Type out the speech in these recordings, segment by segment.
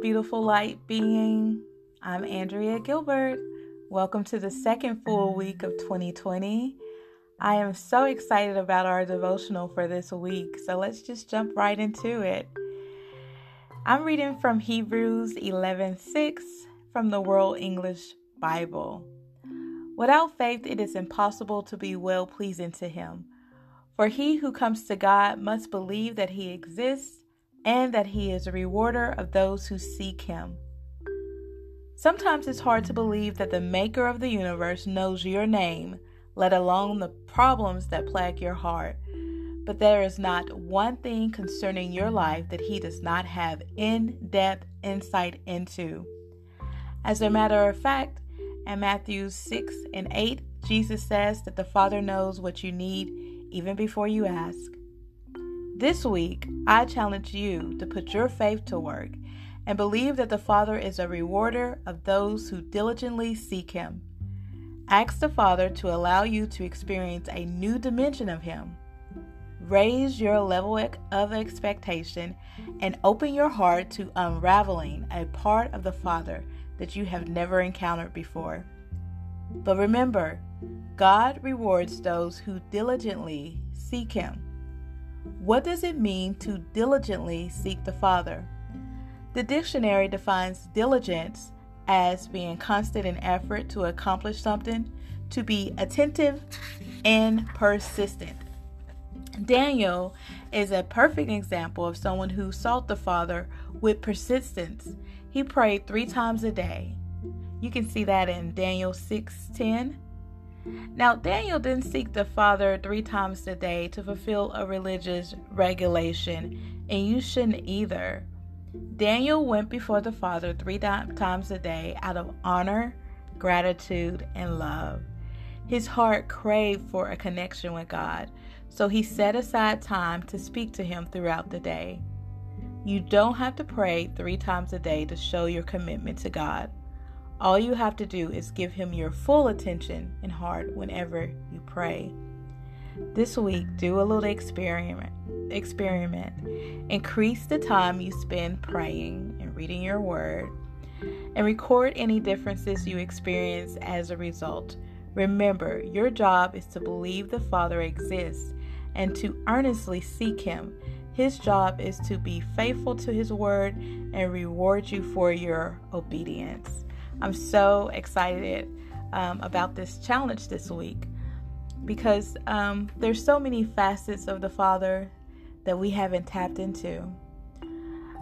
beautiful light being. I'm Andrea Gilbert. Welcome to the second full week of 2020. I am so excited about our devotional for this week, so let's just jump right into it. I'm reading from Hebrews 11:6 from the World English Bible. Without faith, it is impossible to be well pleasing to Him. For he who comes to God must believe that He exists and that He is a rewarder of those who seek Him. Sometimes it's hard to believe that the Maker of the universe knows your name, let alone the problems that plague your heart. But there is not one thing concerning your life that He does not have in depth insight into. As a matter of fact, in Matthew 6 and 8, Jesus says that the Father knows what you need even before you ask. This week, I challenge you to put your faith to work and believe that the Father is a rewarder of those who diligently seek Him. Ask the Father to allow you to experience a new dimension of Him. Raise your level of expectation and open your heart to unraveling a part of the Father that you have never encountered before. But remember, God rewards those who diligently seek Him. What does it mean to diligently seek the Father? The dictionary defines diligence as being constant in effort to accomplish something, to be attentive and persistent. Daniel is a perfect example of someone who sought the Father with persistence. He prayed three times a day. You can see that in Daniel 6:10 now, Daniel didn't seek the Father three times a day to fulfill a religious regulation, and you shouldn't either. Daniel went before the Father three times a day out of honor, gratitude, and love. His heart craved for a connection with God, so he set aside time to speak to Him throughout the day. You don't have to pray three times a day to show your commitment to God. All you have to do is give Him your full attention and heart whenever you pray. This week, do a little experiment. Experiment. Increase the time you spend praying and reading your word, and record any differences you experience as a result. Remember, your job is to believe the Father exists and to earnestly seek Him. His job is to be faithful to His word and reward you for your obedience. I'm so excited um, about this challenge this week because um, there's so many facets of the Father that we haven't tapped into.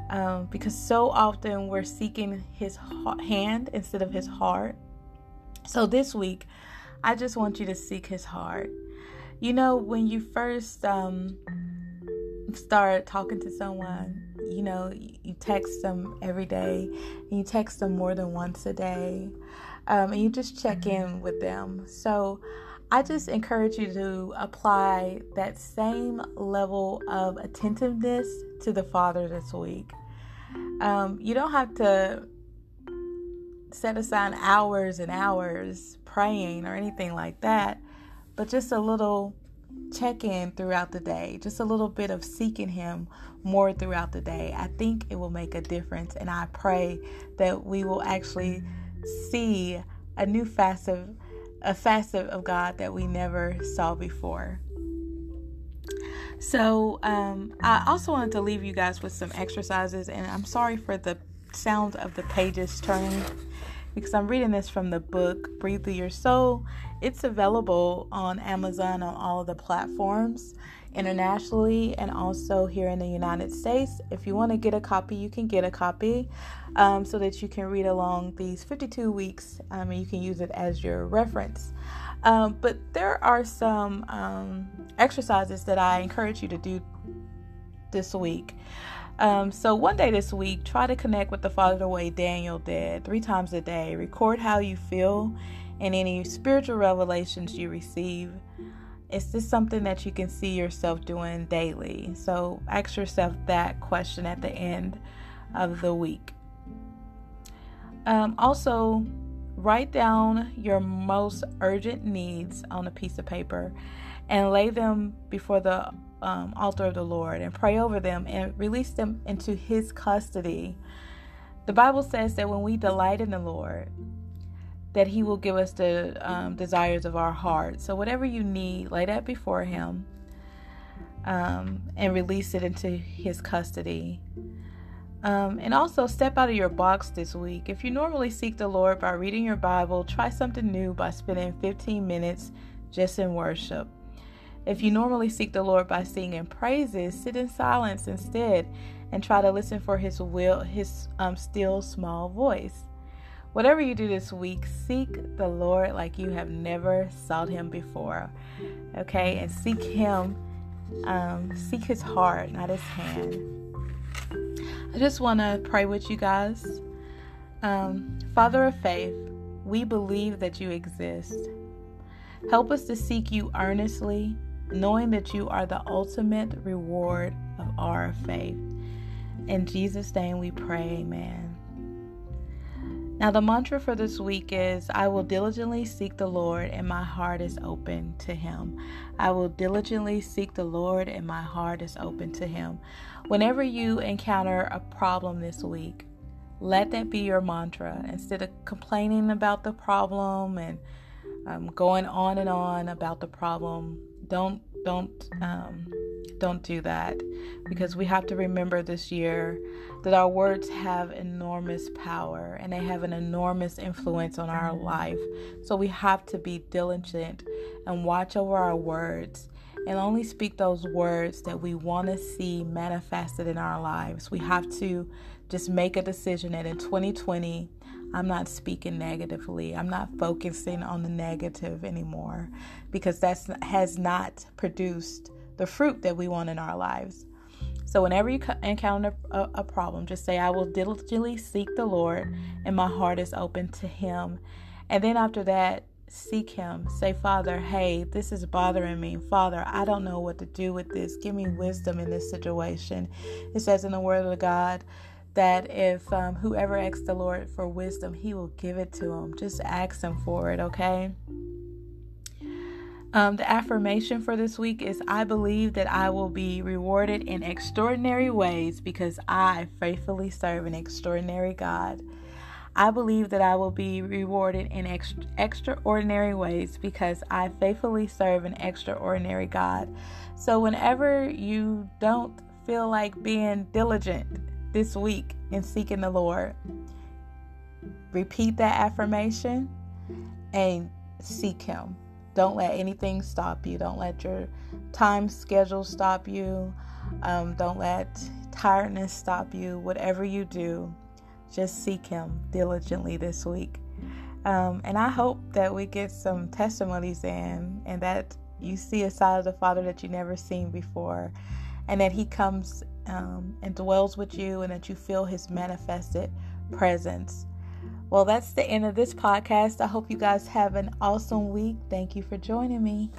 Um, because so often we're seeking His hand instead of His heart. So this week, I just want you to seek His heart. You know, when you first um, start talking to someone, you know, you text them every day, and you text them more than once a day, um, and you just check mm-hmm. in with them. So, I just encourage you to apply that same level of attentiveness to the Father this week. Um, you don't have to set aside hours and hours praying or anything like that, but just a little check in throughout the day, just a little bit of seeking Him more throughout the day. I think it will make a difference, and I pray that we will actually see a new facet, a facet of God that we never saw before. So, um, I also wanted to leave you guys with some exercises, and I'm sorry for the sound of the pages turning because I'm reading this from the book Breathe Through Your Soul. It's available on Amazon on all of the platforms internationally and also here in the United States. If you want to get a copy, you can get a copy um, so that you can read along these 52 weeks um, and you can use it as your reference. Um, but there are some um, exercises that I encourage you to do this week. Um, so one day this week, try to connect with the Father the way Daniel did, three times a day. Record how you feel and any spiritual revelations you receive. Is this something that you can see yourself doing daily? So ask yourself that question at the end of the week. Um, also, write down your most urgent needs on a piece of paper and lay them before the um, altar of the Lord and pray over them and release them into His custody. The Bible says that when we delight in the Lord, that He will give us the um, desires of our heart. So, whatever you need, lay that before Him um, and release it into His custody. Um, and also step out of your box this week. If you normally seek the Lord by reading your Bible, try something new by spending 15 minutes just in worship. If you normally seek the Lord by singing praises, sit in silence instead and try to listen for his will, his um, still small voice. Whatever you do this week, seek the Lord like you have never sought him before. Okay? And seek him, um, seek his heart, not his hand. I just want to pray with you guys. Um, Father of faith, we believe that you exist. Help us to seek you earnestly, knowing that you are the ultimate reward of our faith. In Jesus' name we pray, amen. Now, the mantra for this week is I will diligently seek the Lord, and my heart is open to Him. I will diligently seek the Lord, and my heart is open to Him. Whenever you encounter a problem this week, let that be your mantra. Instead of complaining about the problem and um, going on and on about the problem, don't don't um, don't do that because we have to remember this year that our words have enormous power and they have an enormous influence on our life. So we have to be diligent and watch over our words and only speak those words that we want to see manifested in our lives. We have to just make a decision that in 2020, I'm not speaking negatively. I'm not focusing on the negative anymore because that has not produced the fruit that we want in our lives. So, whenever you encounter a, a, problem, just say, I will diligently seek the Lord, and my heart is open to Him. And then after that, seek Him. Say, Father, hey, this is bothering me. Father, I don't know what to do with this. Give me wisdom in this situation. It says in the Word of God that if um, whoever asks the Lord for wisdom, He will give it to him. Just ask Him for it, okay? Um, the affirmation for this week is I believe that I will be rewarded in extraordinary ways because I faithfully serve an extraordinary God. I believe that I will be rewarded in ex- extraordinary ways because I faithfully serve an extraordinary God. So, whenever you don't feel like being diligent this week in seeking the Lord, repeat that affirmation and seek Him. Don't let anything stop you. Don't let your time schedule stop you. Um, don't let tiredness stop you. Whatever you do, just seek Him diligently this week. Um, and I hope that we get some testimonies in and that you see a side of the Father that you never seen before, and that He comes um, and dwells with you, and that you feel His manifested presence. Well, that's the end of this podcast. I hope you guys have an awesome week. Thank you for joining me.